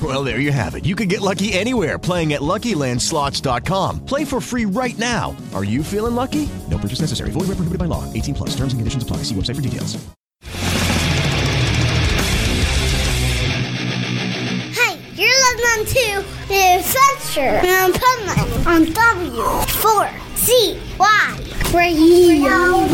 Well, there you have it. You can get lucky anywhere playing at LuckyLandSlots.com. Play for free right now. Are you feeling lucky? No purchase necessary. Void where prohibited by law. 18 plus. Terms and conditions apply. See website for details. Hey, you're listening to The Adventures of Hype Man on W4CY Radio.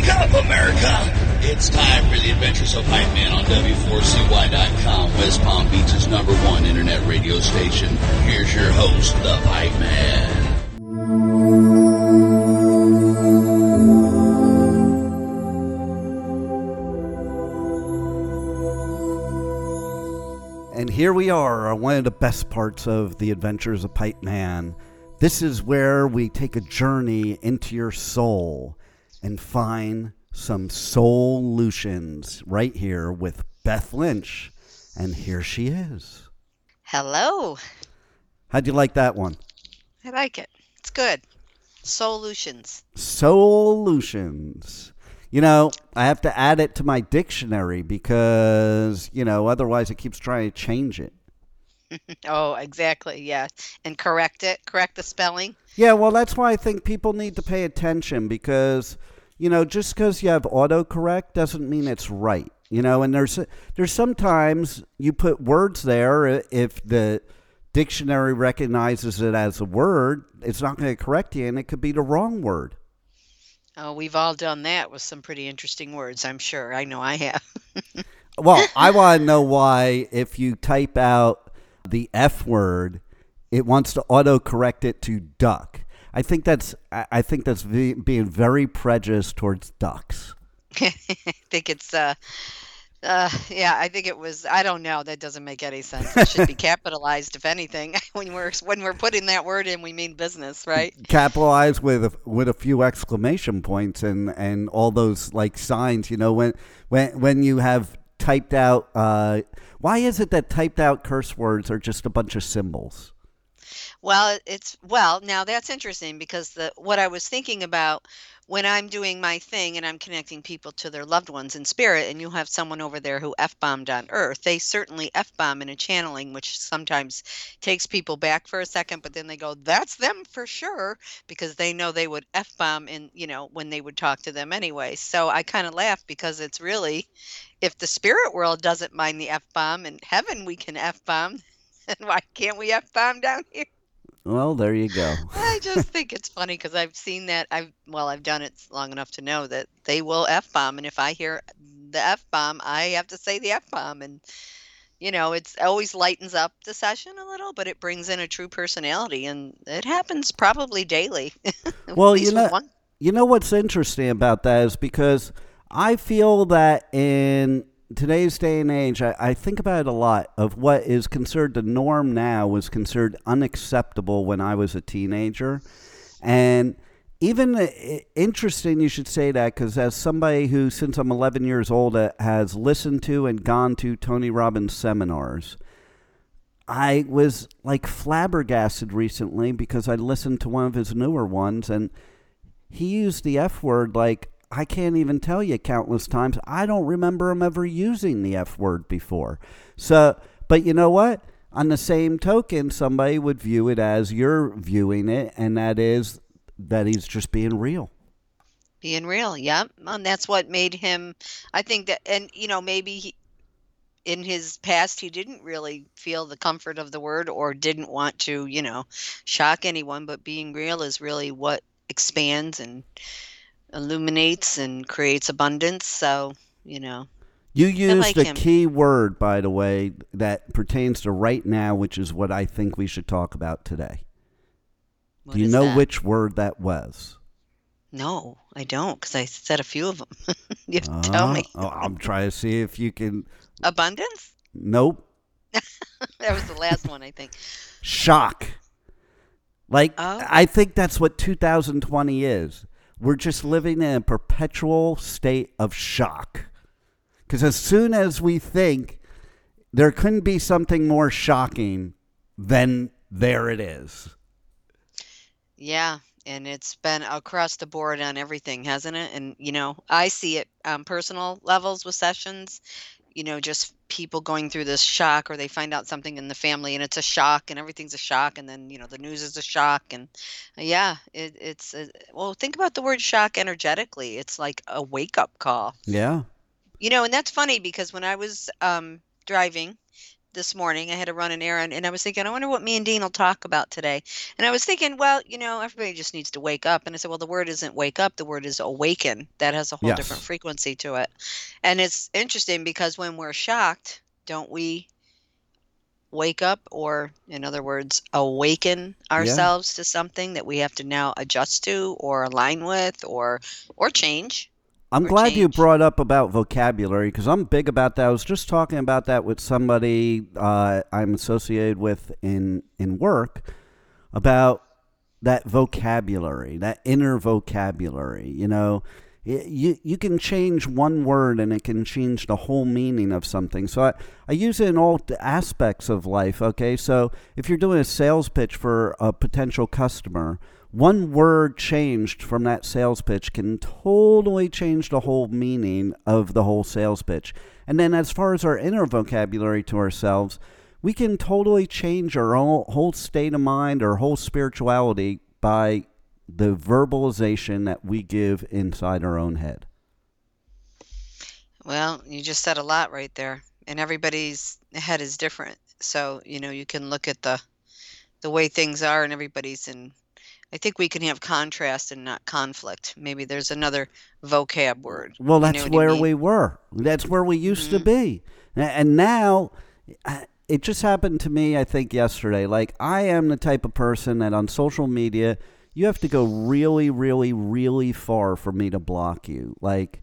Wake up, America! It's time for the Adventures of Hype Man on W4CY.com, West Palm Beach's number one internet radio station. Here's your host, the Hype Man. And here we are uh, one of the best parts of the adventures of Hype Man. This is where we take a journey into your soul and find some solutions right here with Beth Lynch. And here she is. Hello. How'd you like that one? I like it. It's good. Solutions. Solutions. You know, I have to add it to my dictionary because, you know, otherwise it keeps trying to change it. oh, exactly. Yeah. And correct it. Correct the spelling. Yeah, well, that's why I think people need to pay attention because, you know, just because you have autocorrect doesn't mean it's right. You know, and there's there's sometimes you put words there if the dictionary recognizes it as a word, it's not going to correct you, and it could be the wrong word. Oh, we've all done that with some pretty interesting words, I'm sure. I know I have. well, I want to know why if you type out the F word, it wants to autocorrect it to duck. I think that's I think that's being very prejudiced towards ducks. I think it's uh uh, yeah, I think it was. I don't know. That doesn't make any sense. It should be capitalized, if anything. when we're when we're putting that word in, we mean business, right? Capitalized with a, with a few exclamation points and and all those like signs. You know, when when when you have typed out. Uh, why is it that typed out curse words are just a bunch of symbols? Well, it's well now that's interesting because the what I was thinking about when I'm doing my thing and I'm connecting people to their loved ones in spirit, and you have someone over there who f bombed on Earth, they certainly f bomb in a channeling, which sometimes takes people back for a second, but then they go, "That's them for sure," because they know they would f bomb in you know when they would talk to them anyway. So I kind of laugh because it's really, if the spirit world doesn't mind the f bomb, in heaven we can f bomb, then why can't we f bomb down here? Well, there you go. I just think it's funny because I've seen that. I've well, I've done it long enough to know that they will f bomb, and if I hear the f bomb, I have to say the f bomb, and you know, it's always lightens up the session a little, but it brings in a true personality, and it happens probably daily. well, you know, you know what's interesting about that is because I feel that in today's day and age, I, I, think about it a lot of what is considered the norm now was considered unacceptable when I was a teenager. And even uh, interesting, you should say that because as somebody who, since I'm 11 years old, uh, has listened to and gone to Tony Robbins seminars, I was like flabbergasted recently because I listened to one of his newer ones and he used the F word like I can't even tell you countless times. I don't remember him ever using the F word before. So, but you know what? On the same token, somebody would view it as you're viewing it, and that is that he's just being real. Being real, yeah. And that's what made him, I think that, and, you know, maybe he, in his past he didn't really feel the comfort of the word or didn't want to you know shock anyone but being real is really what expands and illuminates and creates abundance so you know you used like a him. key word by the way that pertains to right now which is what i think we should talk about today what do you know that? which word that was no i don't because i said a few of them you have to tell Uh, me oh, i'm trying to see if you can abundance nope that was the last one i think shock. Like Oh. I think that's what 2020 is. We're just living in a perpetual state of shock. Cuz as soon as we think there couldn't be something more shocking, then there it is. Yeah, and it's been across the board on everything, hasn't it? And you know, I see it on personal levels with sessions. You know, just people going through this shock, or they find out something in the family, and it's a shock, and everything's a shock, and then you know the news is a shock, and uh, yeah, it, it's a, well. Think about the word shock energetically. It's like a wake up call. Yeah. You know, and that's funny because when I was um, driving this morning, I had to run an errand, and I was thinking, I wonder what me and Dean will talk about today. And I was thinking, well, you know, everybody just needs to wake up. And I said, well, the word isn't wake up, the word is awaken. That has a whole different frequency to it. And it's interesting because when we're shocked, don't we wake up, or in other words, awaken ourselves to something that we have to now adjust to, or align with, or or change? I'm glad you brought up about vocabulary because I'm big about that. I was just talking about that with somebody uh, I'm associated with in in work about that vocabulary, that inner vocabulary. You know, Y- you you can change one word and it can change the whole meaning of something. So I, I use it in all aspects of life. Okay, so if you're doing a sales pitch for a potential customer, one word changed from that sales pitch can totally change the whole meaning of the whole sales pitch. And then as far as our inner vocabulary to ourselves, we can totally change our whole, state of mind, our whole spirituality by the verbalization that we give inside our own head. Well, you just said a lot right there, and everybody's head is different. So, you know, you can look at the the way things are and everybody's in I think we can have contrast and not conflict. Maybe there's another vocab word. Well, you know that's I where mean? we were. That's where we used to Mhm. be. And now, it just happened to me, I think, yesterday. Like, I am the type of person that on social media, you have to go really, really, really far for me to block you. Like,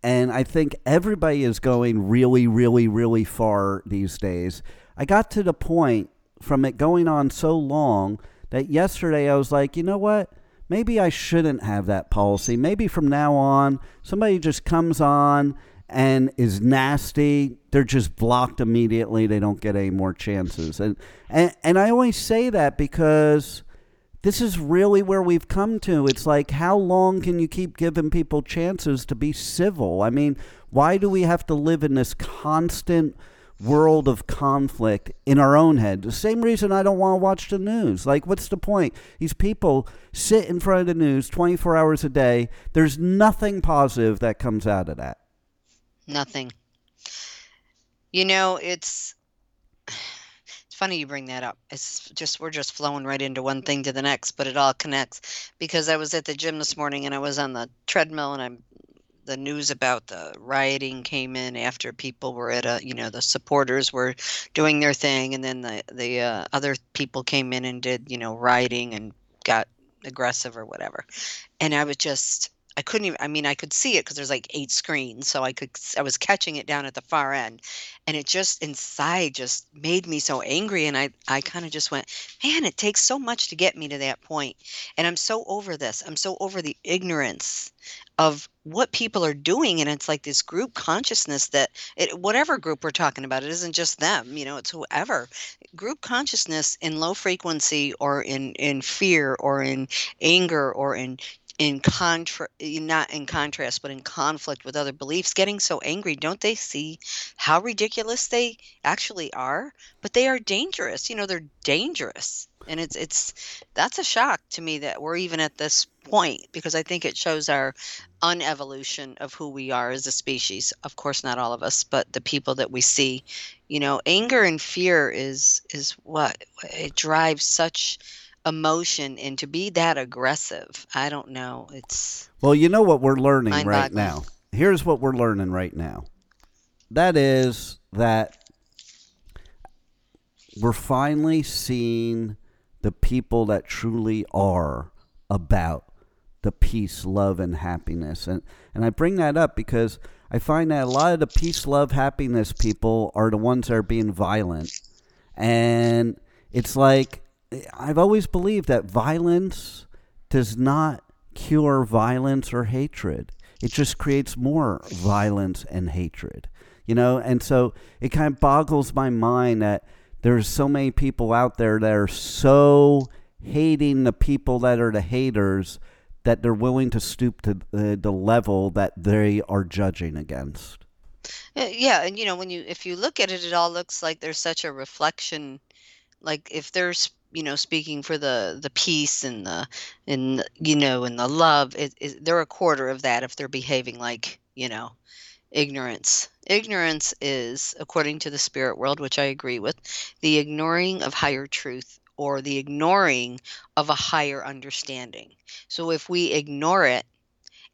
and I think everybody is going really, really, really far these days. I got to the point from it going on so long that yesterday I was like, you know what? Maybe I shouldn't have that policy. Maybe from now on, somebody just comes on and is nasty, they're just blocked immediately. They don't get any more chances. And and, and I always say that because this is really where we've come to. It's like, how long can you keep giving people chances to be civil? I mean, why do we have to live in this constant world of conflict in our own head? The same reason I don't want to watch the news. Like, what's the point? These people sit in front of the news 24 hours a day. There's nothing positive that comes out of that. Nothing. You know, it's it's funny you bring that up. It's just we're just flowing right into one thing to the next, but it all connects because I was at the gym this morning and I was on the treadmill and I'm the news about the rioting came in after people were at a you know the supporters were doing their thing and then the the uh, other people came in and did you know rioting and got aggressive or whatever. And i was just I couldn't even. I mean, I could see it because there's like eight screens, so I could. I was catching it down at the far end, and it just inside just made me so angry, and I I kind of just went, man, it takes so much to get me to that point, and I'm so over this. I'm so over the ignorance of what people are doing and it's like this group consciousness that it, whatever group we're talking about it isn't just them you know it's whoever group consciousness in low frequency or in in fear or in anger or in in contra not in contrast but in conflict with other beliefs getting so angry don't they see how ridiculous they actually are but they are dangerous you know they're dangerous and it's it's that's a shock to me that we're even at this point because I think it shows our unevolution of who we are as a species. Of course, not all of us, but the people that we see. You know, anger and fear is is what it drives such emotion and to be that aggressive. I don't know. It's well, you know what we're learning right now. Here's what we're learning right now. That is that we're finally seeing the people that truly are about the peace, love, and happiness. And and I bring that up because I find that a lot of the peace, love, happiness people are the ones that are being violent. And it's like I've always believed that violence does not cure violence or hatred. It just creates more violence and hatred. You know, and so it kind of boggles my mind that there's so many people out there that are so hating the people that are the haters that they're willing to stoop to the, the level that they are judging against. Uh, yeah, and you know when you if you look at it, it all looks like there's such a reflection. Like if there's you know speaking for the the peace and the and you know and the love, it, it, they're a quarter of that if they're behaving like you know ignorance. Ignorance is, according to the spirit world, which I agree with, the ignoring of higher truth or the ignoring of a higher understanding. So if we ignore it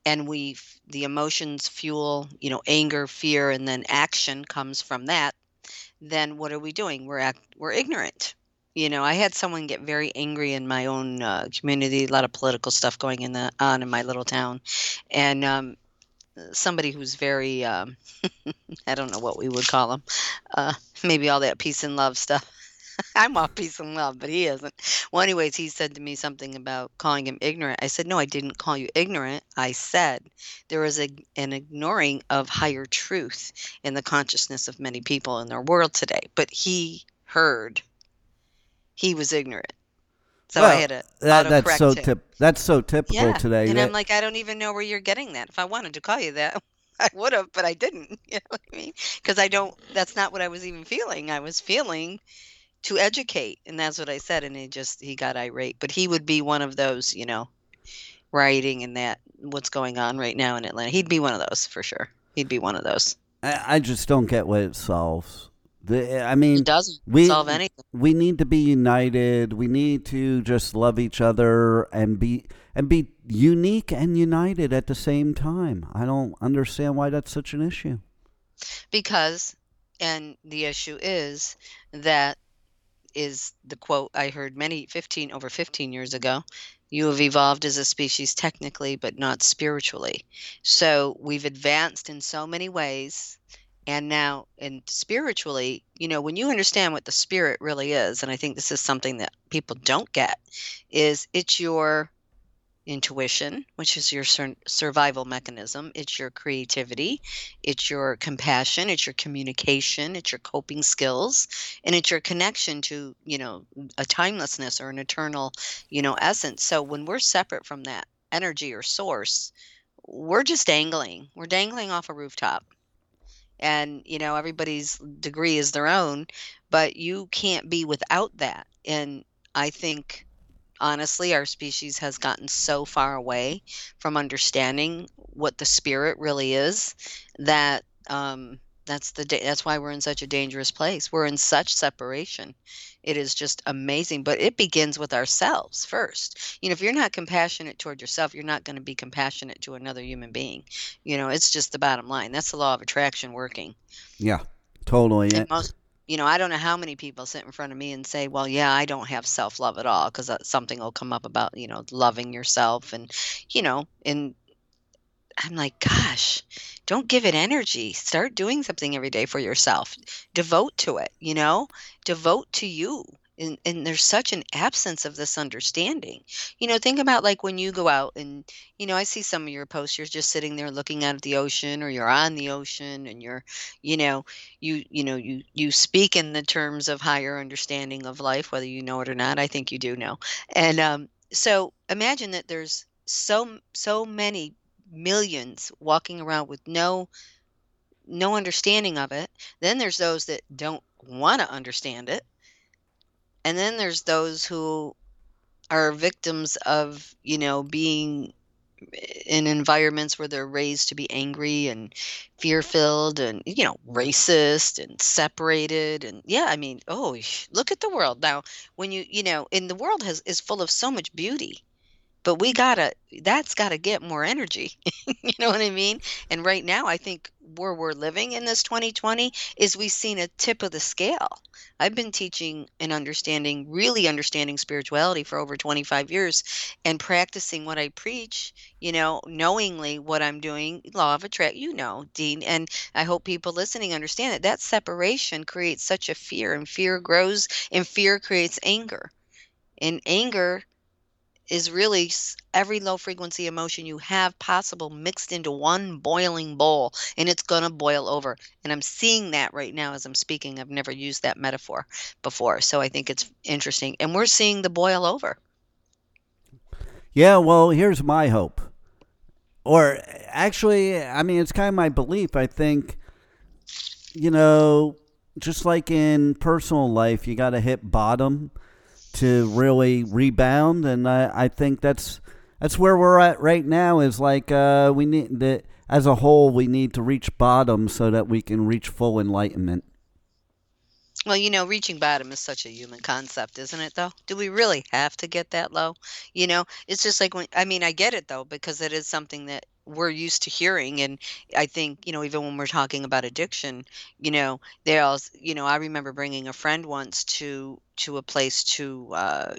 and we the emotions fuel, you know, anger, fear and then action comes from that, then what are we doing? We're act, we're ignorant. You know, I had someone get very angry in my own uh, community, a lot of political stuff going in the, on in my little town. And um, somebody who's very um, I don't know what we would call him. Uh, maybe all that peace and love stuff. I'm all peace and love, but he isn't. Well, anyways, he said to me something about calling him ignorant. I said, No, I didn't call you ignorant. I said there is a, an ignoring of higher truth in the consciousness of many people in their world today. But he heard he was ignorant. So well, I had to that, that's so tip, that's so typical yeah. today. And that, I'm like, I don't even know where you're getting that. If I wanted to call you that, I would have, but I didn't. You know what I mean? Because I don't. That's not what I was even feeling. I was feeling to educate, and that's what I said. And he just he got irate. But he would be one of those, you know, writing and that what's going on right now in Atlanta. He'd be one of those for sure. He'd be one of those. I, I just don't get what it solves. The, I mean, it doesn't we, solve anything. We need to be united. We need to just love each other and be and be unique and united at the same time. I don't understand why that's such an issue. Because, and the issue is that is the quote I heard many 15 over 15 years ago. You have evolved as a species technically, but not spiritually. So we've advanced in so many ways and now and spiritually you know when you understand what the spirit really is and i think this is something that people don't get is it's your intuition which is your sur- survival mechanism. It's your creativity. It's your compassion. It's your communication. It's your coping skills. And it's your connection to you know a timelessness or an eternal you know essence. So when we're separate from that energy or source we're just dangling. We're dangling off a rooftop and you know everybody's degree is their own but you can't be without that and i think honestly our species has gotten so far away from understanding what the spirit really is that um, that's the that's why we're in such a dangerous place. We're in such separation. It is just amazing but it begins with ourselves first. You know if you're not compassionate toward yourself you're not going to be compassionate to another human being. You know it's just the bottom line. That's the law of attraction working. Yeah totally and most, you know i don't know how many people sit in front of me and say well yeah i don't have self-love at all because uh, something will come up about you know loving yourself and you know and I'm like, gosh, don't give it energy. Start doing something every day for yourself. Devote to it, you know? Devote to you. And, and there's such an absence of this understanding. You know, think about like when you go out and, you know, I see some of your posts, you're just sitting there looking out at the ocean or you're on the ocean and you're, you know, you, you know, you, you speak in the terms of higher understanding of life, whether you know it or not. I think you do know. And um, so imagine that there's so, so many millions walking around with no no understanding of it. Then there's those that don't want to understand it. And then there's those who are victims of, you know, being in environments where they're raised to be angry and fear-filled and you know racist and separated and yeah i mean oh look at the world now when you you know and the world has is full of so much beauty but we gotta that's gotta get more energy you know what i mean? And right now i think where we're living in this 2020 is we've seen a tip of the scale. I've been teaching and understanding really understanding spirituality for over 25 years and practicing what i preach you know knowingly what i'm doing law of attract you know dean and i hope people listening understand that that separation creates such a fear and fear grows and fear creates anger. And anger is really every low frequency emotion you have possible mixed into one boiling bowl and it's going to boil over. And i'm seeing that right now as i'm speaking. I've never used that metaphor before so i think it's interesting. And we're seeing the boil over. Yeah well here's my hope. Or actually i mean it's kind of my belief. I think you know just like in personal life you got to hit bottom to really rebound, and I, I think that's that's where we're at right now. Is like uh, we need that as a whole, we need to reach bottom so that we can reach full enlightenment. Well, you know, reaching bottom is such a human concept, isn't it, though? Do we really have to get that low? You know, it's just like when, I mean, I get it, though, because it is something that we're used to hearing. And I think, you know, even when we're talking about addiction, you know, they all, you know, I remember bringing a friend once to, to a place to, uh,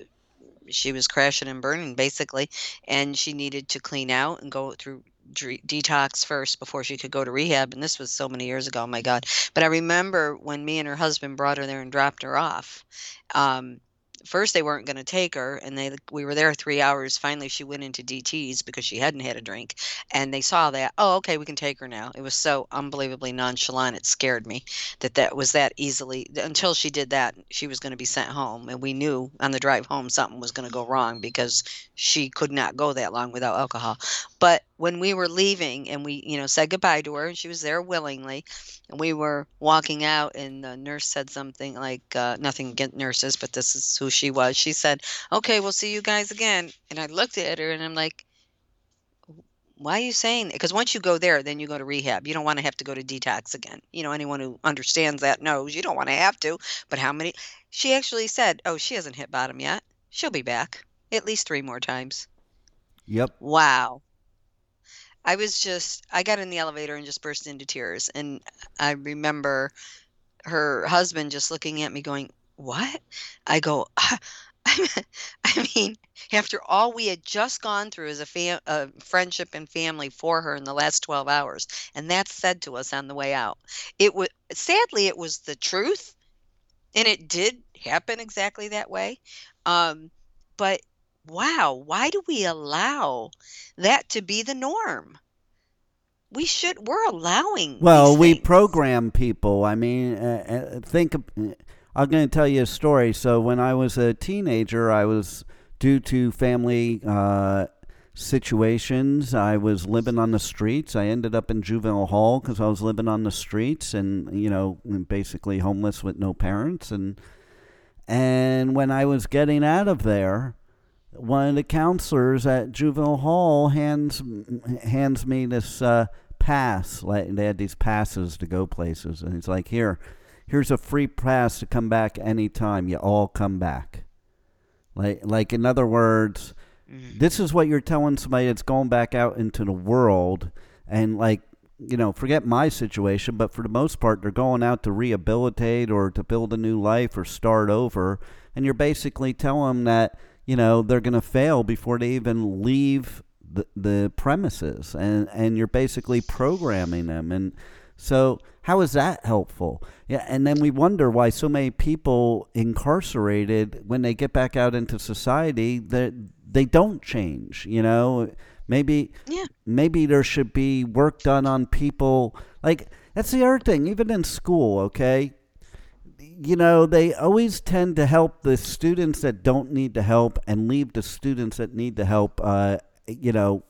she was crashing and burning basically, and she needed to clean out and go through detox first before she could go to rehab and this was so many years ago oh my god but i remember when me and her husband brought her there and dropped her off um, first they weren't going to take her and they we were there three hours. Finally she went into dts because she hadn't had a drink and they saw that oh okay we can take her now. It was so unbelievably nonchalant it scared me that that was that easily until she did that she was going to be sent home and we knew on the drive home something was going to go wrong because she could not go that long without alcohol but when we were leaving and we you know said goodbye to her and she was there willingly and we were walking out and the nurse said something like uh, nothing against nurses but this is who she was she said okay we'll see you guys again and i looked at her and i'm like why are you saying that? Because once you go there, then you go to rehab. You don't want to have to go to detox again. You know, anyone who understands that knows you don't want to have to. But how many? She actually said, oh, she hasn't hit bottom yet. She'll be back at least three more times. Yep. Wow. I was just I got in the elevator and just burst into tears and I remember her husband just looking at me going, "What?" I go, I mean, after all we had just gone through as a, fam- a friendship and family for her in the last 12 hours, and that's said to us on the way out. It was sadly it was the truth, and it did happen exactly that way. Um, but wow, why do we allow that to be the norm? We should, we're allowing. Well, we program people. I mean, uh, uh think, I'm going to tell you a story. So, when I was a teenager, I was, due to family uh, situations, I was living on the streets. I ended up in juvenile hall because I was living on the streets and, you know, basically homeless with no parents. And, and when I was getting out of there, one of the counselors at juvenile hall hands hands me this uh, pass. Like they had these passes to go places, and he's like, "Here, here's a free pass to come back anytime. You all come back." Like, like in other words, mm-hmm. this is what you're telling somebody that's going back out into the world, and like you know, forget my situation, but for the most part, they're going out to rehabilitate or to build a new life or start over. And you're basically telling them that, you know, they're going to fail before they even leave the, the premises and and you're basically programming them. And so how is that helpful? Yeah and then we wonder why so many people incarcerated when they get back out into society that they don't change you know? Maybe Yeah. maybe there should be work done on people like that's the other thing even in school okay you know, they always tend to help the students that don't need the help and leave the students that need the help, uh, you know,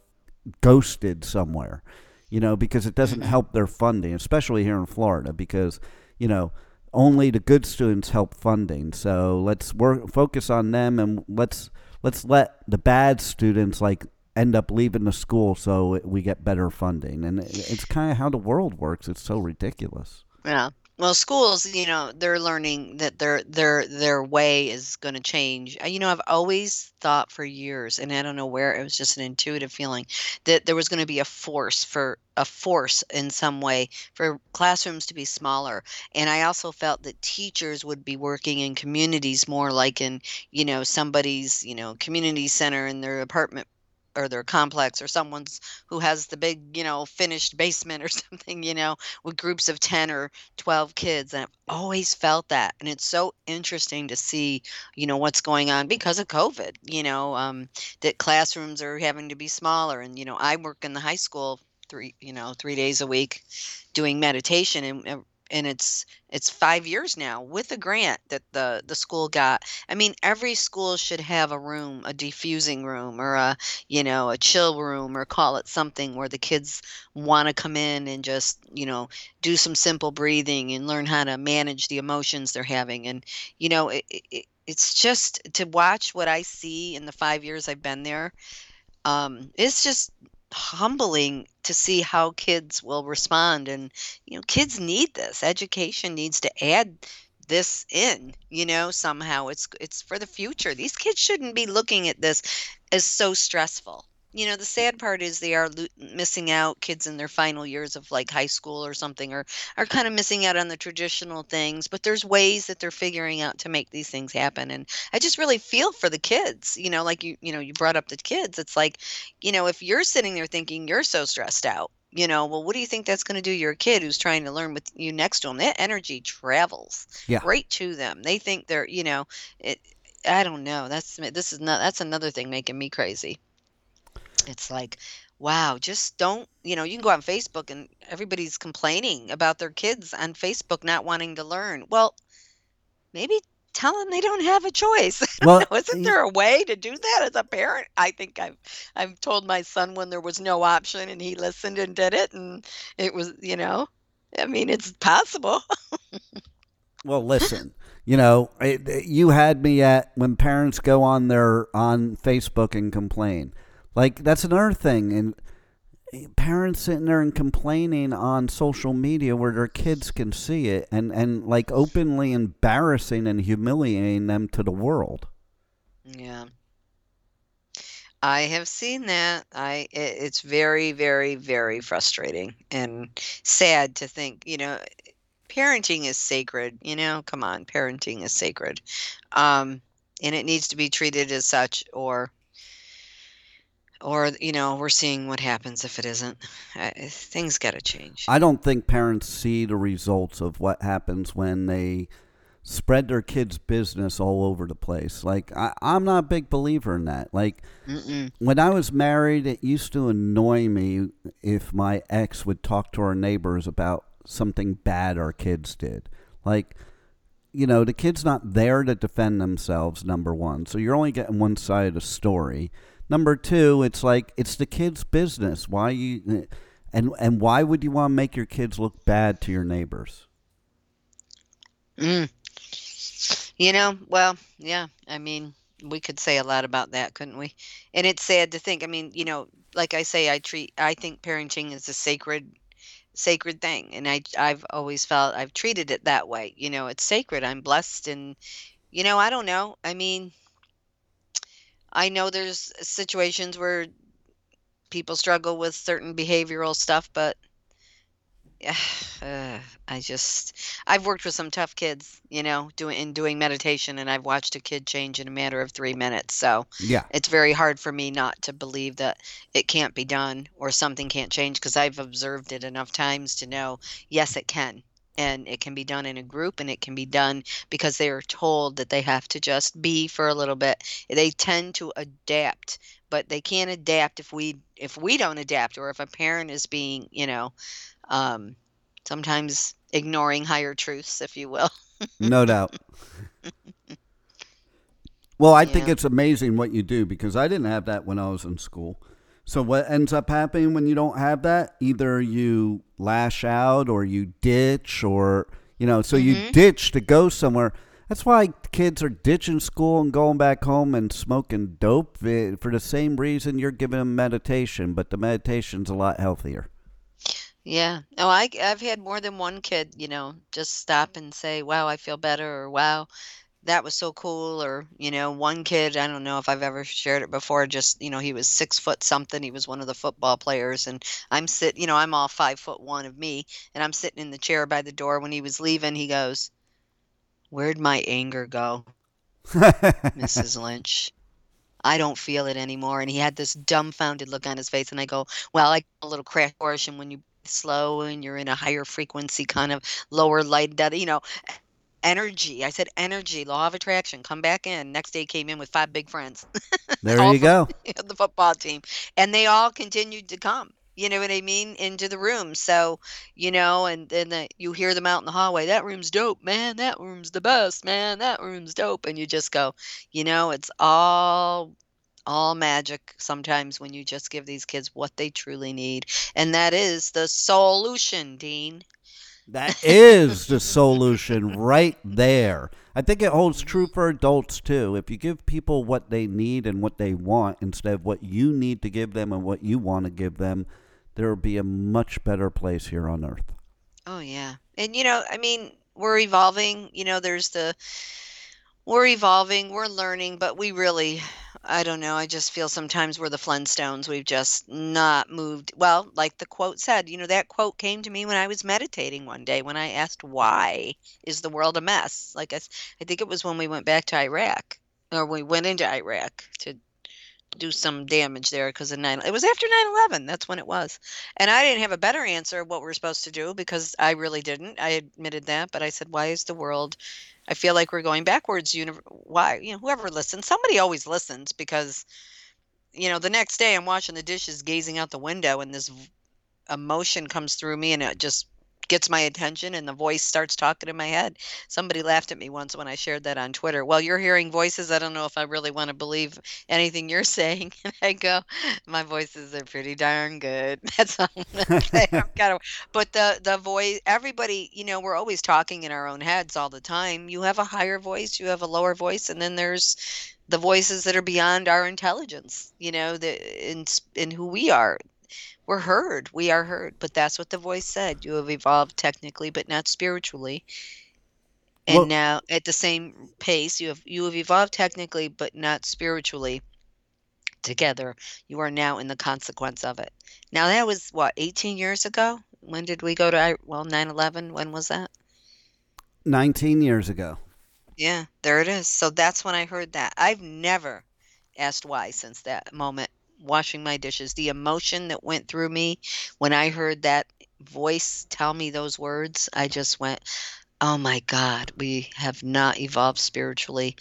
ghosted somewhere, you know, because it doesn't help their funding, especially here in Florida, because, you know, only the good students help funding. So let's work, focus on them and let's, let's let the bad students like end up leaving the school so we get better funding. And it's kind of how the world works. It's so ridiculous. Yeah. Well, schools, you know, they're learning that their their their way is going to change. You know, I've always thought for years, and I don't know where it was just an intuitive feeling that there was going to be a force for a force in some way for classrooms to be smaller. And I also felt that teachers would be working in communities more like in, you know, somebody's, you know, community center in their apartment or their complex or someone's who has the big, you know, finished basement or something, you know, with groups of 10 or 12 kids. And I've always felt that. And it's so interesting to see, you know, what's going on because of COVID, you know, um, that classrooms are having to be smaller. And, you know, I work in the high school three, you know, three days a week doing meditation and, and it's it's five years now with a grant that the the school got. I mean every school should have a room a diffusing room or a you know a chill room or call it something where the kids want to come in and just you know do some simple breathing and learn how to manage the emotions they're having. And you know it, it, it's just to watch what i see in the five years i've been there um it's just humbling to see how kids will respond and you know kids need this. Education needs to add this in you know somehow. It's it's for the future. These kids shouldn't be looking at this as so stressful you know the sad part is they are lo- missing out kids in their final years of like high school or something or are kind of missing out on the traditional things but there's ways that they're figuring out to make these things happen and i just really feel for the kids you know like you you know you brought up the kids it's like you know if you're sitting there thinking you're so stressed out you know well what do you think that's going to do your kid who's trying to learn with you next to them that energy travels Yeah. right to them. They think they're you know it i don't know that's this is not that's another thing making me crazy it's like wow just don't you know you can go on facebook and everybody's complaining about their kids on facebook not wanting to learn well maybe tell them they don't have a choice Well, know. isn't there a way to do that as a parent i think i've i've told my son when there was no option and he listened and did it and it was you know i mean it's possible Well, listen, you know, it, it- you had me at when parents go on their on Facebook and complain. Like that's another thing, and parents sitting there and complaining on social media where their kids can see it, and and like openly embarrassing and humiliating them to the world. Yeah. I have seen that. I it, it's very very very frustrating and sad to think, you know, parenting is sacred, you know? Come on, parenting is sacred. Um and it needs to be treated as such or or you know, we're seeing what happens if it isn't. Uh, things got to change. I don't think parents see the results of what happens when they spread their kids' business all over the place. Like I, I'm not a big believer in that. Like Mm-mm. when I was married, it used to annoy me if my ex would talk to our neighbors about something bad our kids did. Like, you know, the kid's not there to defend themselves, number one. So you're only getting one side of the story. Number two, it's like it's the kid's business. Why you and and why would you want to make your kids look bad to your neighbors? Mm. You know, well, yeah. I mean, we could say a lot about that, couldn't we? And it's sad to think. I mean, you know, like I say, I treat, I think parenting is a sacred, sacred thing, and I, I've always felt I've treated it that way. You know, it's sacred. I'm blessed, and you know, I don't know. I mean, I know there's situations where people struggle with certain behavioral stuff, but uh, I just I've worked with some tough kids, you know, doing in doing meditation, and I've watched a kid change in a matter of three minutes. So Yeah. it's very hard for me not to believe that it can't be done or something can't change because I've observed it enough times to know yes, it can. And it can be done in a group and it can be done because they are told that they have to just be for a little bit. They tend to adapt, but they can't adapt if we if we don't adapt or if a parent is being, you know, um, sometimes ignoring higher truths, if you will. No doubt. Well, I think it's amazing what you do because I didn't have that when I was in school. So what ends up happening when you don't have that? Either you lash out or you ditch or you know, so you mm-hmm. ditch to go somewhere. That's why kids are ditching school and going back home and smoking dope for the same reason you're giving them meditation, but the meditation's a lot healthier. Yeah. Oh, I I've had more than one kid, you know, just stop and say, "Wow, I feel better," or "Wow, that was so cool," or you know, one kid, I don't know if I've ever shared it before, just, you know, he was six foot something. He was one of the football players, and I'm sit, you know, I'm all five foot one of me, and I'm sitting in the chair by the door when he was leaving. He goes, "Where'd my anger go, Mrs. Lynch?" I don't feel it anymore. And he had this dumbfounded look on his face. And I go, Well, I a little crash course. And when you slow and you're in a higher frequency, kind of lower light, that, you know, energy. I said, Energy, law of attraction, come back in. Next day came in with five big friends, There you go. the football team. And they all continued to come. You know what I mean? Into the room. So, you know, and then you hear them out in the hallway. That room's dope, man. That room's the best, man. That room's dope. And you just go, you know, it's all all magic sometimes when you just give these kids what they truly need. And that is the solution, Dean. That is the solution right there. I think it holds true for adults too. If you give people what they need and what they want instead of what you need to give them and what you want to give them, there will be a much better place here on earth. Oh yeah. And you know, I mean, we're evolving, you know, there's the we're evolving, we're learning, but we really I don't know, I just feel sometimes we're the Flintstones. We've just not moved. Well, like the quote said, you know, that quote came to me when I was meditating one day when I asked why is the world a mess? Like I, I think it was when we went back to Iraq or we went into Iraq to do some damage there because of 9 it was after 9-11 that's when it was and i didn't have a better answer of what we're supposed to do because i really didn't i admitted that but i said why is the world i feel like we're going backwards uni- why you know whoever listens somebody always listens because you know the next day i'm washing the dishes gazing out the window and this emotion comes through me and it just gets my attention and the voice starts talking in my head. Somebody laughed at me once when I shared that on Twitter. Well, you're hearing voices. I don't know if I really want to believe anything you're saying. And I go, my voices are pretty darn good. That's all I'm gonna say. Got to, but the the voice, everybody, you know, we're always talking in our own heads all the time. You have a higher voice, you have a lower voice, and then there's the voices that are beyond our intelligence. You know, the in in who we are we're heard we are heard but that's what the voice said you have evolved technically but not spiritually. And Well- now at the same pace you have you have evolved technically but not spiritually together. You are now in the consequence of it. Now that was what 18 years ago? When did we go to well 9-11 when was that? 19 years ago. yeah there it is. So that's when i heard that. I've never asked why since that moment washing my dishes. The emotion that went through me when i heard that voice tell me those words i just went oh my god we have not evolved spiritually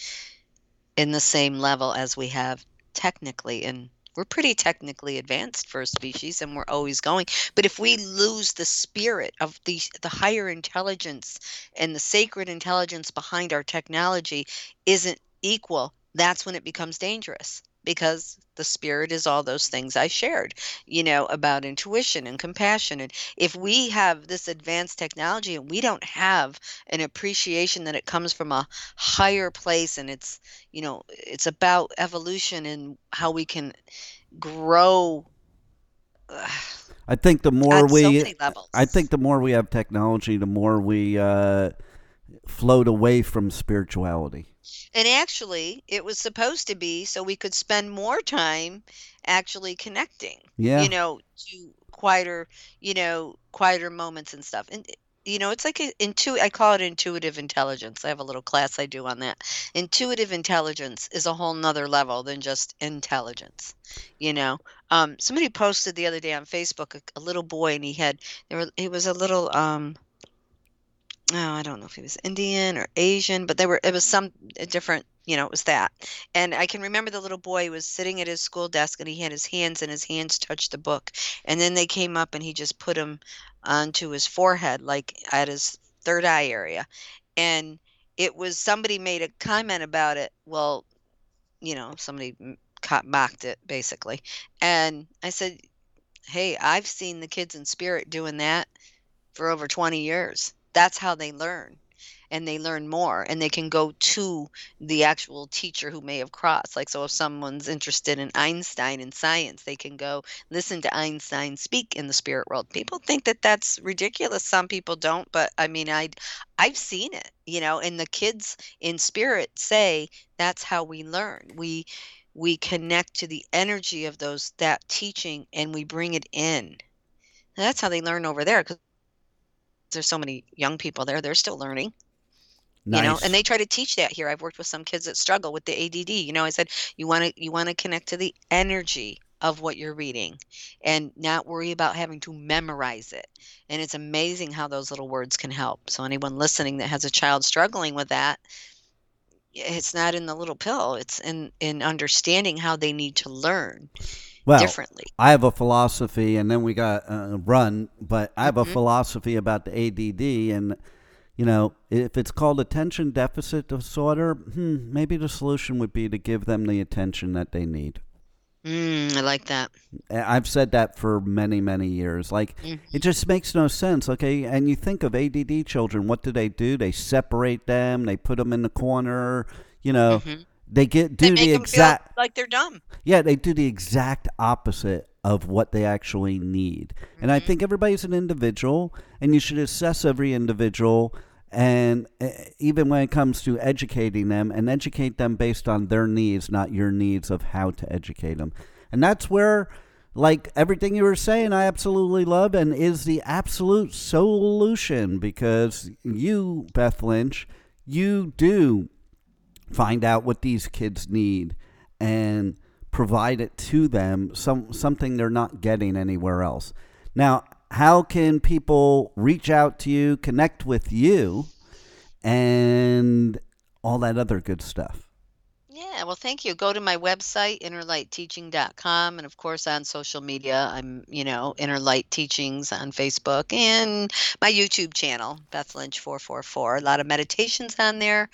in the same level as we have technically. And we're pretty technically advanced for a species and we're always going. But if we lose the spirit of the the higher intelligence and the sacred intelligence behind our technology isn't equal that's when it becomes dangerous because the spirit is all those things I shared, you know, about intuition and compassion. And if we have this advanced technology and we don't have an appreciation that it comes from a higher place and it's, you know, it's about evolution and how we can grow I think the more on so we. I think the more we have technology, the more we uh, float away from spirituality. And actually, it was supposed to be so we could spend more time actually connecting. Yeah. You know, to quieter, you know, quieter moments and stuff. And you know, it's like a intu I call it intuitive intelligence. I have a little class I do on that. Intuitive intelligence is a whole nother level than just intelligence. You know, um, somebody posted the other day on Facebook a, a little boy, and he had there were he was a little um, oh, I don't know if he was Indian or Asian, but they were it was some different you know, it was that. And I can remember the little boy was sitting at his school desk and he had his hands and his hands touched the book. And then they came up and he just put them onto his forehead, like at his third eye area. And it was somebody made a comment about it. Well, you know, somebody mocked it basically. And I said, Hey, I've seen the kids in spirit doing that for over 20 years. That's how they learn and they learn more and they can go to the actual teacher who may have crossed. Like so if someone's interested in einstein and science they can go listen to einstein speak in the spirit world. People think that that's ridiculous. Some people don't but i mean i i've seen it you know and the kids in spirit say that's how we learn. We we connect to the energy of those that teaching and we bring it in. That's how they learn over there because there's so many young people there they're still learning Nice. you know and they try to teach that here. I've worked with some kids that struggle with the add you know i said you want to you want to connect to the energy of what you're reading and not worry about having to memorize it. And it's amazing how those little words can help. So anyone listening that has a child struggling with that it's not in the little pill. It's in in understanding how they need to learn well, differently. I have a philosophy, and then we got uh, run, but I have mm-hmm. a philosophy about the ADD, and you know, if it's called attention deficit disorder, hmm, maybe the solution would be to give them the attention that they need. Mm, I like that. I've said that for many, many years. Like, mm-hmm. it just makes no sense. Okay. And you think of ADD children, what do they do? They separate them, they put them in the corner, you know. Mm-hmm. They get do they the exact like they're dumb. Yeah, they do the exact opposite of what they actually need. Mm-hmm. And I mm-hmm. think everybody's an individual, and you should assess every individual. And eh, even when it comes to educating them, and educate them based on their needs, not your needs of how to educate them. And that's where, like everything you were saying, I absolutely love and is the absolute solution because you, Beth Lynch, you do find out what these kids need and provide it to them, some something they're not getting anywhere else. Now, how can people reach out to you, connect with you, and all that other good stuff? Yeah, well, thank you. Go to my website, innerlightteaching.com. And of course, on social media, I'm, you know, Inner Light Teachings on Facebook and my YouTube channel, Beth Lynch 444. A lot of meditations on there.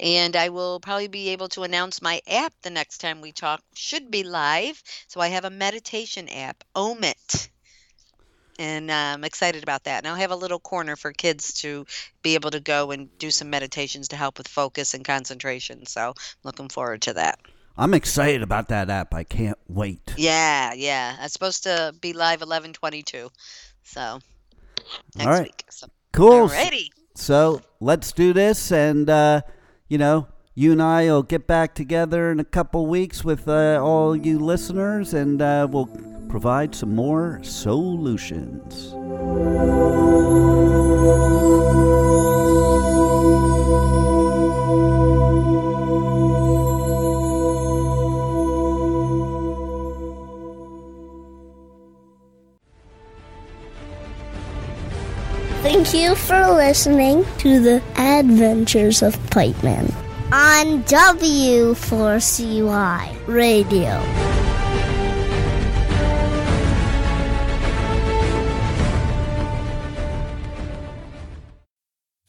And I will probably be able to announce my app the next time we talk. Should be live. So I have a meditation app, Omit and I'm excited about that. And I'll have a little corner for kids to be able to go and do some meditations to help with focus and concentration. So, looking forward to that. I'm excited about that app. I can't wait. Yeah, yeah. It's supposed to be live 11:22. So, next All right. week. So, cool. Ready. So, let's do this and uh, you know, you and I will get back together in a couple weeks with uh, all you listeners and uh, we'll provide some more solutions. Thank you for listening to the Adventures of Hype Man on W4CY Radio.